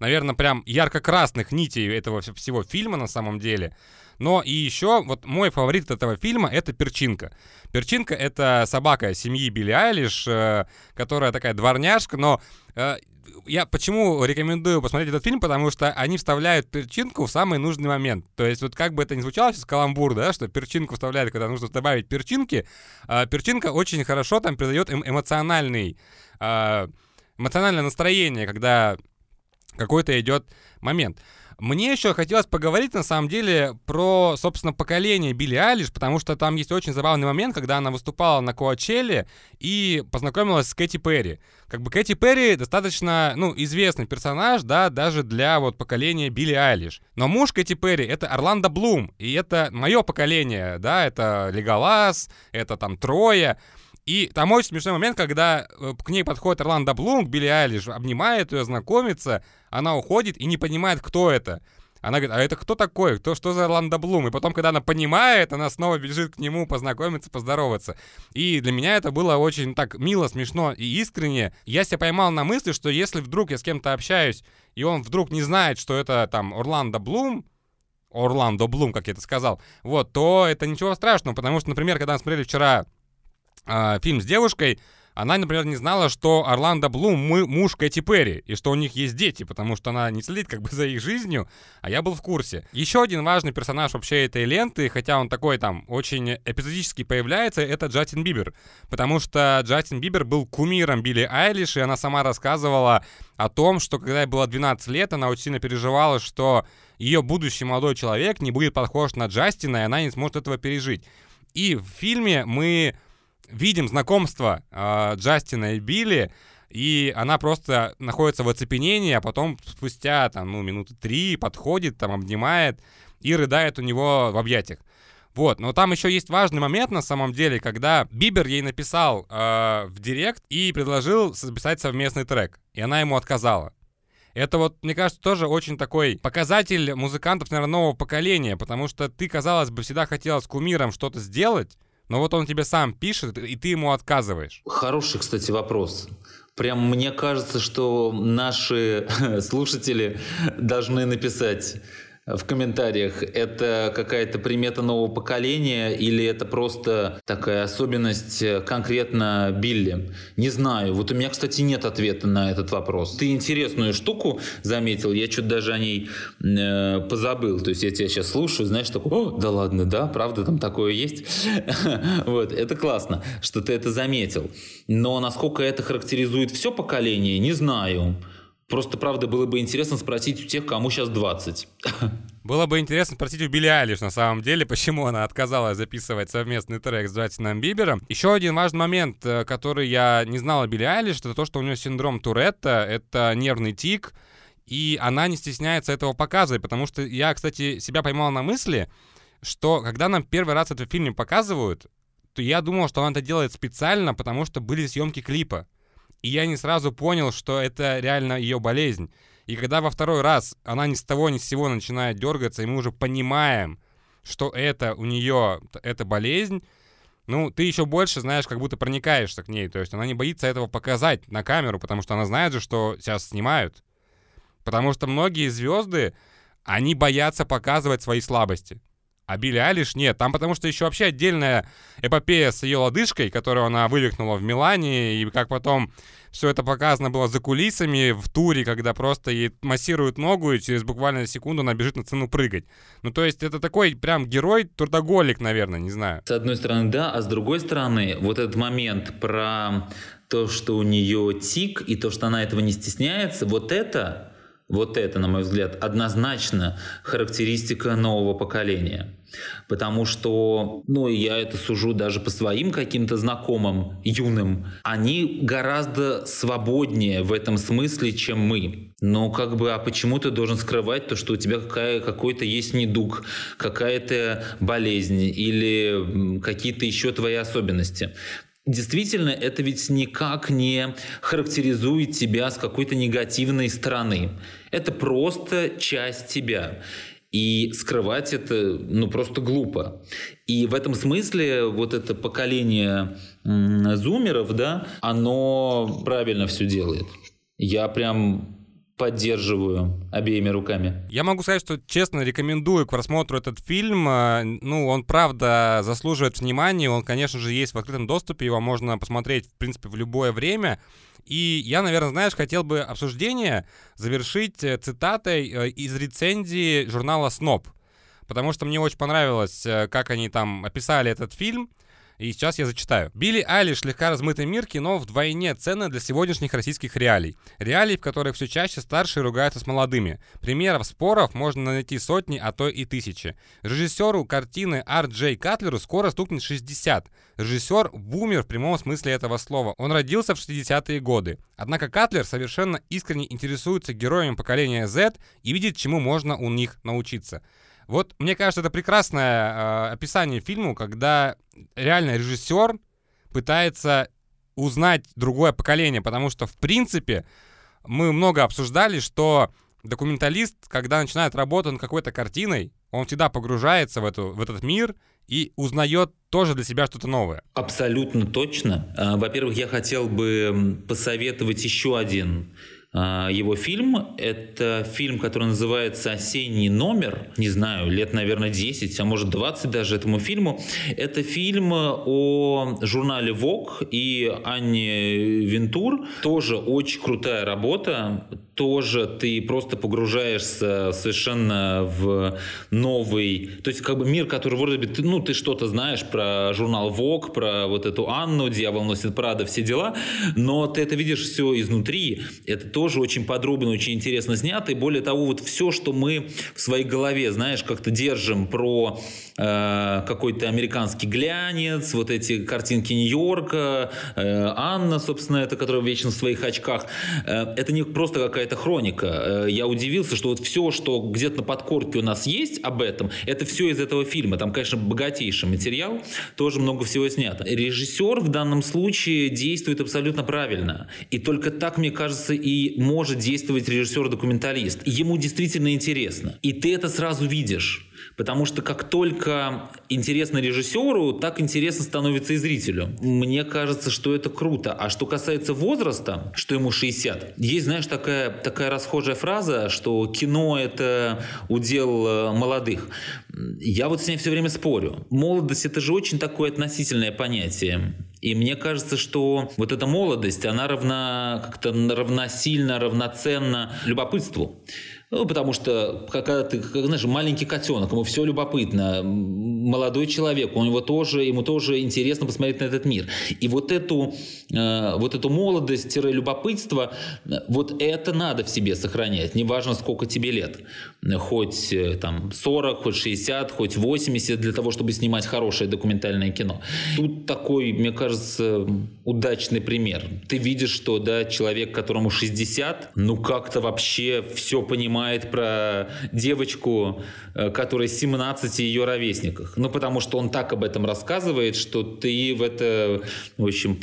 наверное, прям ярко-красных нитей этого всего фильма на самом деле. Но и еще, вот мой фаворит этого фильма — это Перчинка. Перчинка — это собака семьи Билли Айлиш, э, которая такая дворняжка, но э, я почему рекомендую посмотреть этот фильм, потому что они вставляют перчинку в самый нужный момент. То есть вот как бы это ни звучало сейчас каламбур, да, что перчинку вставляют, когда нужно добавить перчинки, э, перчинка очень хорошо там придает эм эмоциональный, э, эмоциональное настроение, когда какой-то идет момент. Мне еще хотелось поговорить, на самом деле, про, собственно, поколение Билли Алиш, потому что там есть очень забавный момент, когда она выступала на Коачелле и познакомилась с Кэти Перри. Как бы Кэти Перри достаточно, ну, известный персонаж, да, даже для вот поколения Билли Айлиш. Но муж Кэти Перри — это Орландо Блум, и это мое поколение, да, это Леголас, это там Троя. И там очень смешной момент, когда э, к ней подходит Орландо Блум, Билли Айлиш, обнимает ее, знакомится, она уходит и не понимает, кто это. Она говорит, а это кто такой? Кто, что за Орландо Блум? И потом, когда она понимает, она снова бежит к нему познакомиться, поздороваться. И для меня это было очень так мило, смешно и искренне. Я себя поймал на мысли, что если вдруг я с кем-то общаюсь, и он вдруг не знает, что это там Орландо Блум, Орландо Блум, как я это сказал, вот, то это ничего страшного, потому что, например, когда мы смотрели вчера э, фильм с девушкой, она, например, не знала, что Орландо Блум муж Кэти Перри, и что у них есть дети, потому что она не следит как бы за их жизнью, а я был в курсе. Еще один важный персонаж вообще этой ленты, хотя он такой там очень эпизодически появляется, это Джастин Бибер, потому что Джастин Бибер был кумиром Билли Айлиш, и она сама рассказывала о том, что когда ей было 12 лет, она очень сильно переживала, что ее будущий молодой человек не будет похож на Джастина, и она не сможет этого пережить. И в фильме мы видим знакомство э, Джастина и Билли, и она просто находится в оцепенении, а потом спустя там, ну, минуты три подходит, там, обнимает и рыдает у него в объятиях. Вот, но там еще есть важный момент на самом деле, когда Бибер ей написал э, в директ и предложил записать совместный трек, и она ему отказала. Это вот, мне кажется, тоже очень такой показатель музыкантов, наверное, нового поколения, потому что ты, казалось бы, всегда хотела с кумиром что-то сделать, но вот он тебе сам пишет, и ты ему отказываешь. Хороший, кстати, вопрос. Прям мне кажется, что наши слушатели должны написать в комментариях, это какая-то примета нового поколения или это просто такая особенность э, конкретно Билли? Не знаю. Вот у меня, кстати, нет ответа на этот вопрос. Ты интересную штуку заметил, я что-то даже о ней э, позабыл. То есть я тебя сейчас слушаю, знаешь, такой, о, да ладно, да, правда там такое есть? Вот, это классно, что ты это заметил. Но насколько это характеризует все поколение, не знаю. Просто, правда, было бы интересно спросить у тех, кому сейчас 20. Было бы интересно спросить у Билли Айлиш, на самом деле, почему она отказалась записывать совместный трек с Джастином Бибером. Еще один важный момент, э, который я не знал о Билли Айлиш, это то, что у нее синдром Туретта, это нервный тик, и она не стесняется этого показывать, потому что я, кстати, себя поймал на мысли, что когда нам первый раз этот фильм показывают, то я думал, что она это делает специально, потому что были съемки клипа. И я не сразу понял, что это реально ее болезнь. И когда во второй раз она ни с того ни с сего начинает дергаться, и мы уже понимаем, что это у нее, это болезнь, ну, ты еще больше, знаешь, как будто проникаешься к ней. То есть она не боится этого показать на камеру, потому что она знает же, что сейчас снимают. Потому что многие звезды, они боятся показывать свои слабости. А Билли Алиш нет. Там потому что еще вообще отдельная эпопея с ее лодыжкой, которую она вывихнула в Милане, и как потом все это показано было за кулисами в туре, когда просто ей массируют ногу, и через буквально секунду она бежит на цену прыгать. Ну, то есть это такой прям герой, трудоголик, наверное, не знаю. С одной стороны, да, а с другой стороны, вот этот момент про то, что у нее тик, и то, что она этого не стесняется, вот это вот это, на мой взгляд, однозначно характеристика нового поколения. Потому что, ну, я это сужу даже по своим каким-то знакомым юным, они гораздо свободнее в этом смысле, чем мы. Но как бы, а почему ты должен скрывать то, что у тебя какая, какой-то есть недуг, какая-то болезнь или какие-то еще твои особенности? Действительно, это ведь никак не характеризует тебя с какой-то негативной стороны. Это просто часть тебя. И скрывать это, ну, просто глупо. И в этом смысле вот это поколение зумеров, да, оно правильно все делает. Я прям поддерживаю обеими руками. Я могу сказать, что честно рекомендую к просмотру этот фильм. Э, ну, он правда заслуживает внимания. Он, конечно же, есть в открытом доступе. Его можно посмотреть, в принципе, в любое время. И я, наверное, знаешь, хотел бы обсуждение завершить э, цитатой э, из рецензии журнала «Сноб». Потому что мне очень понравилось, как они там описали этот фильм. И сейчас я зачитаю. Билли Айлиш слегка размытый мир кино вдвойне ценно для сегодняшних российских реалий. Реалий, в которых все чаще старшие ругаются с молодыми. Примеров споров можно найти сотни, а то и тысячи. Режиссеру картины Ар Джей Катлеру скоро стукнет 60. Режиссер — бумер в прямом смысле этого слова. Он родился в 60-е годы. Однако Катлер совершенно искренне интересуется героями поколения Z и видит, чему можно у них научиться. Вот, мне кажется, это прекрасное э, описание фильму, когда реально режиссер пытается узнать другое поколение, потому что, в принципе, мы много обсуждали, что документалист, когда начинает работать над какой-то картиной, он всегда погружается в, эту, в этот мир и узнает тоже для себя что-то новое. Абсолютно точно. А, во-первых, я хотел бы посоветовать еще один его фильм. Это фильм, который называется «Осенний номер». Не знаю, лет, наверное, 10, а может 20 даже этому фильму. Это фильм о журнале Vogue и Анне Вентур. Тоже очень крутая работа. Тоже ты просто погружаешься совершенно в новый... То есть как бы мир, который вроде бы... Ну, ты что-то знаешь про журнал Vogue, про вот эту Анну, «Дьявол носит Прада», все дела. Но ты это видишь все изнутри. Это то, тоже очень подробно, очень интересно снято. И более того, вот все, что мы в своей голове, знаешь, как-то держим про э, какой-то американский глянец, вот эти картинки Нью-Йорка, э, Анна, собственно, это, которая вечно в своих очках, э, это не просто какая-то хроника. Э, я удивился, что вот все, что где-то на подкорке у нас есть об этом, это все из этого фильма. Там, конечно, богатейший материал, тоже много всего снято. Режиссер в данном случае действует абсолютно правильно. И только так, мне кажется, и может действовать режиссер-документалист. Ему действительно интересно. И ты это сразу видишь. Потому что как только интересно режиссеру, так интересно становится и зрителю. Мне кажется, что это круто. А что касается возраста, что ему 60, есть, знаешь, такая, такая расхожая фраза, что кино — это удел э, молодых. Я вот с ней все время спорю. Молодость — это же очень такое относительное понятие. И мне кажется, что вот эта молодость, она равна, как-то равносильно, равноценна любопытству. Ну, потому что, когда ты, как, знаешь, маленький котенок, ему все любопытно, молодой человек, у него тоже, ему тоже интересно посмотреть на этот мир. И вот эту, э, вот эту молодость-любопытство, вот это надо в себе сохранять, неважно, сколько тебе лет. Хоть э, там 40, хоть 60, хоть 80, для того, чтобы снимать хорошее документальное кино. Тут такой, мне кажется, удачный пример. Ты видишь, что, да, человек, которому 60, ну, как-то вообще все понимает, про девочку, э, которая 17 ее ровесниках. Ну, потому что он так об этом рассказывает, что ты в это, в общем,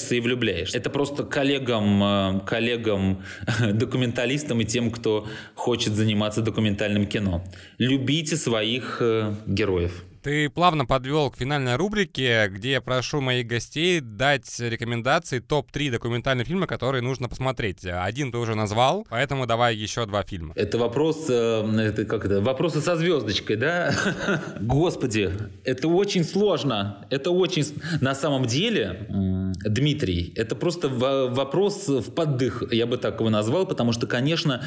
погружаешься и влюбляешься. Это просто коллегам, э, коллегам, документалистам и тем, кто хочет заниматься документальным кино. Любите своих э, героев. Ты плавно подвел к финальной рубрике, где я прошу моих гостей дать рекомендации топ-3 документальных фильма, которые нужно посмотреть. Один ты уже назвал, поэтому давай еще два фильма. Это вопрос, э, это как это, вопросы со звездочкой, да? Господи, это очень сложно. Это очень, на самом деле, Дмитрий, это просто вопрос в поддых, я бы так его назвал, потому что, конечно,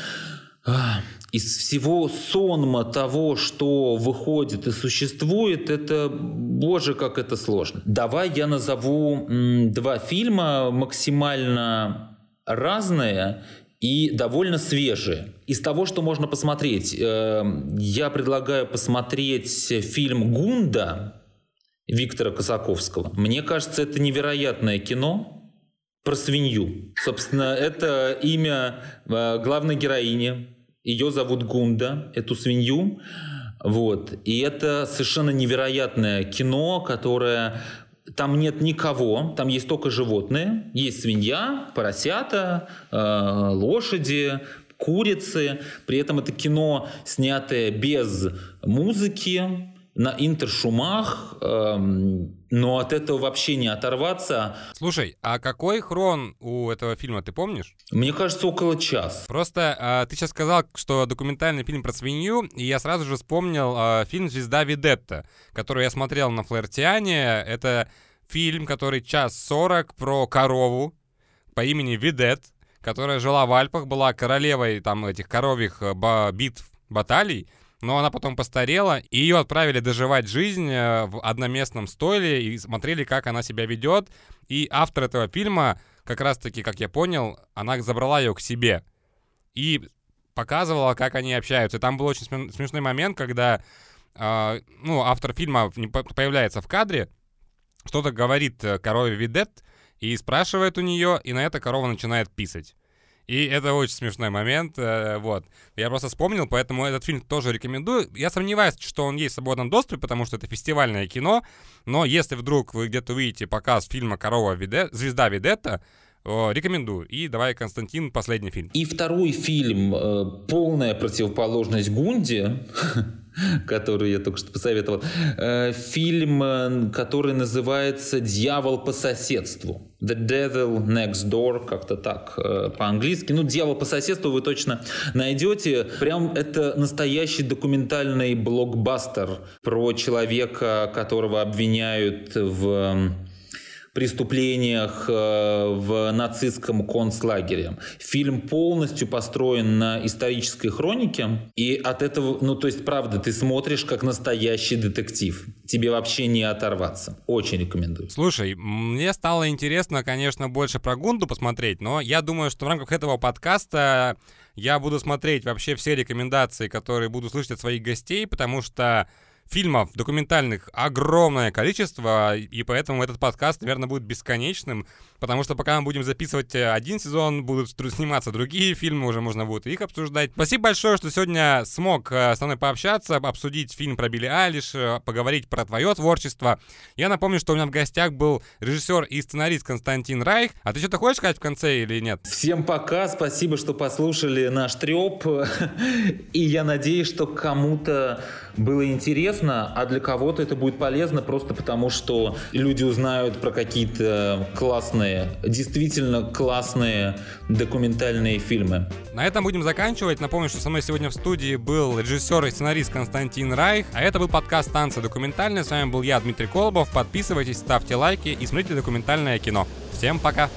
из всего сонма того, что выходит и существует, это, боже, как это сложно. Давай я назову два фильма максимально разные и довольно свежие. Из того, что можно посмотреть, э, я предлагаю посмотреть фильм «Гунда» Виктора Косаковского. Мне кажется, это невероятное кино про свинью. Собственно, это имя э, главной героини ее зовут Гунда, эту свинью. Вот. И это совершенно невероятное кино, которое там нет никого, там есть только животные. Есть свинья, поросята, э, лошади, курицы. При этом это кино, снятое без музыки, на интершумах, эм, но от этого вообще не оторваться. Слушай, а какой хрон у этого фильма, ты помнишь? Мне кажется, около час. Просто э, ты сейчас сказал, что документальный фильм про свинью, и я сразу же вспомнил э, фильм «Звезда Видетта», который я смотрел на Флэртиане. Это фильм, который час сорок про корову по имени Видет, которая жила в Альпах, была королевой там этих коровьих э, битв, баталий, но она потом постарела, и ее отправили доживать жизнь э, в одноместном стойле и смотрели, как она себя ведет. И автор этого фильма, как раз-таки, как я понял, она забрала ее к себе и показывала, как они общаются. И там был очень смешной момент, когда э, ну, автор фильма появляется в кадре, что-то говорит э, корове Видет и спрашивает у нее, и на это корова начинает писать. И это очень смешной момент, э, вот. Я просто вспомнил, поэтому этот фильм тоже рекомендую. Я сомневаюсь, что он есть в свободном доступе, потому что это фестивальное кино, но если вдруг вы где-то увидите показ фильма «Корова Виде... Звезда Видетта», рекомендую. И давай, Константин, последний фильм. И второй фильм э, «Полная противоположность Гунди», который я только что посоветовал. Э, фильм, э, который называется «Дьявол по соседству». The Devil Next Door, как-то так э, по-английски. Ну, «Дьявол по соседству» вы точно найдете. Прям это настоящий документальный блокбастер про человека, которого обвиняют в преступлениях э, в нацистском концлагере. Фильм полностью построен на исторической хронике, и от этого, ну то есть правда, ты смотришь как настоящий детектив. Тебе вообще не оторваться. Очень рекомендую. Слушай, мне стало интересно, конечно, больше про Гунду посмотреть, но я думаю, что в рамках этого подкаста я буду смотреть вообще все рекомендации, которые буду слышать от своих гостей, потому что фильмов документальных огромное количество, и поэтому этот подкаст, наверное, будет бесконечным, потому что пока мы будем записывать э, один сезон, будут сниматься другие фильмы, уже можно будет их обсуждать. Спасибо большое, что сегодня смог э, со мной пообщаться, обсудить фильм про Билли Айлиш, э, поговорить про твое творчество. Я напомню, что у меня в гостях был режиссер и сценарист Константин Райх. А ты что-то хочешь сказать в конце или нет? Всем пока, спасибо, что послушали наш треп, и я надеюсь, что кому-то было интересно, а для кого-то это будет полезно просто потому, что люди узнают про какие-то классные, действительно классные документальные фильмы. На этом будем заканчивать. Напомню, что со мной сегодня в студии был режиссер и сценарист Константин Райх, а это был подкаст «Танцы документальные». С вами был я, Дмитрий Колобов. Подписывайтесь, ставьте лайки и смотрите документальное кино. Всем пока!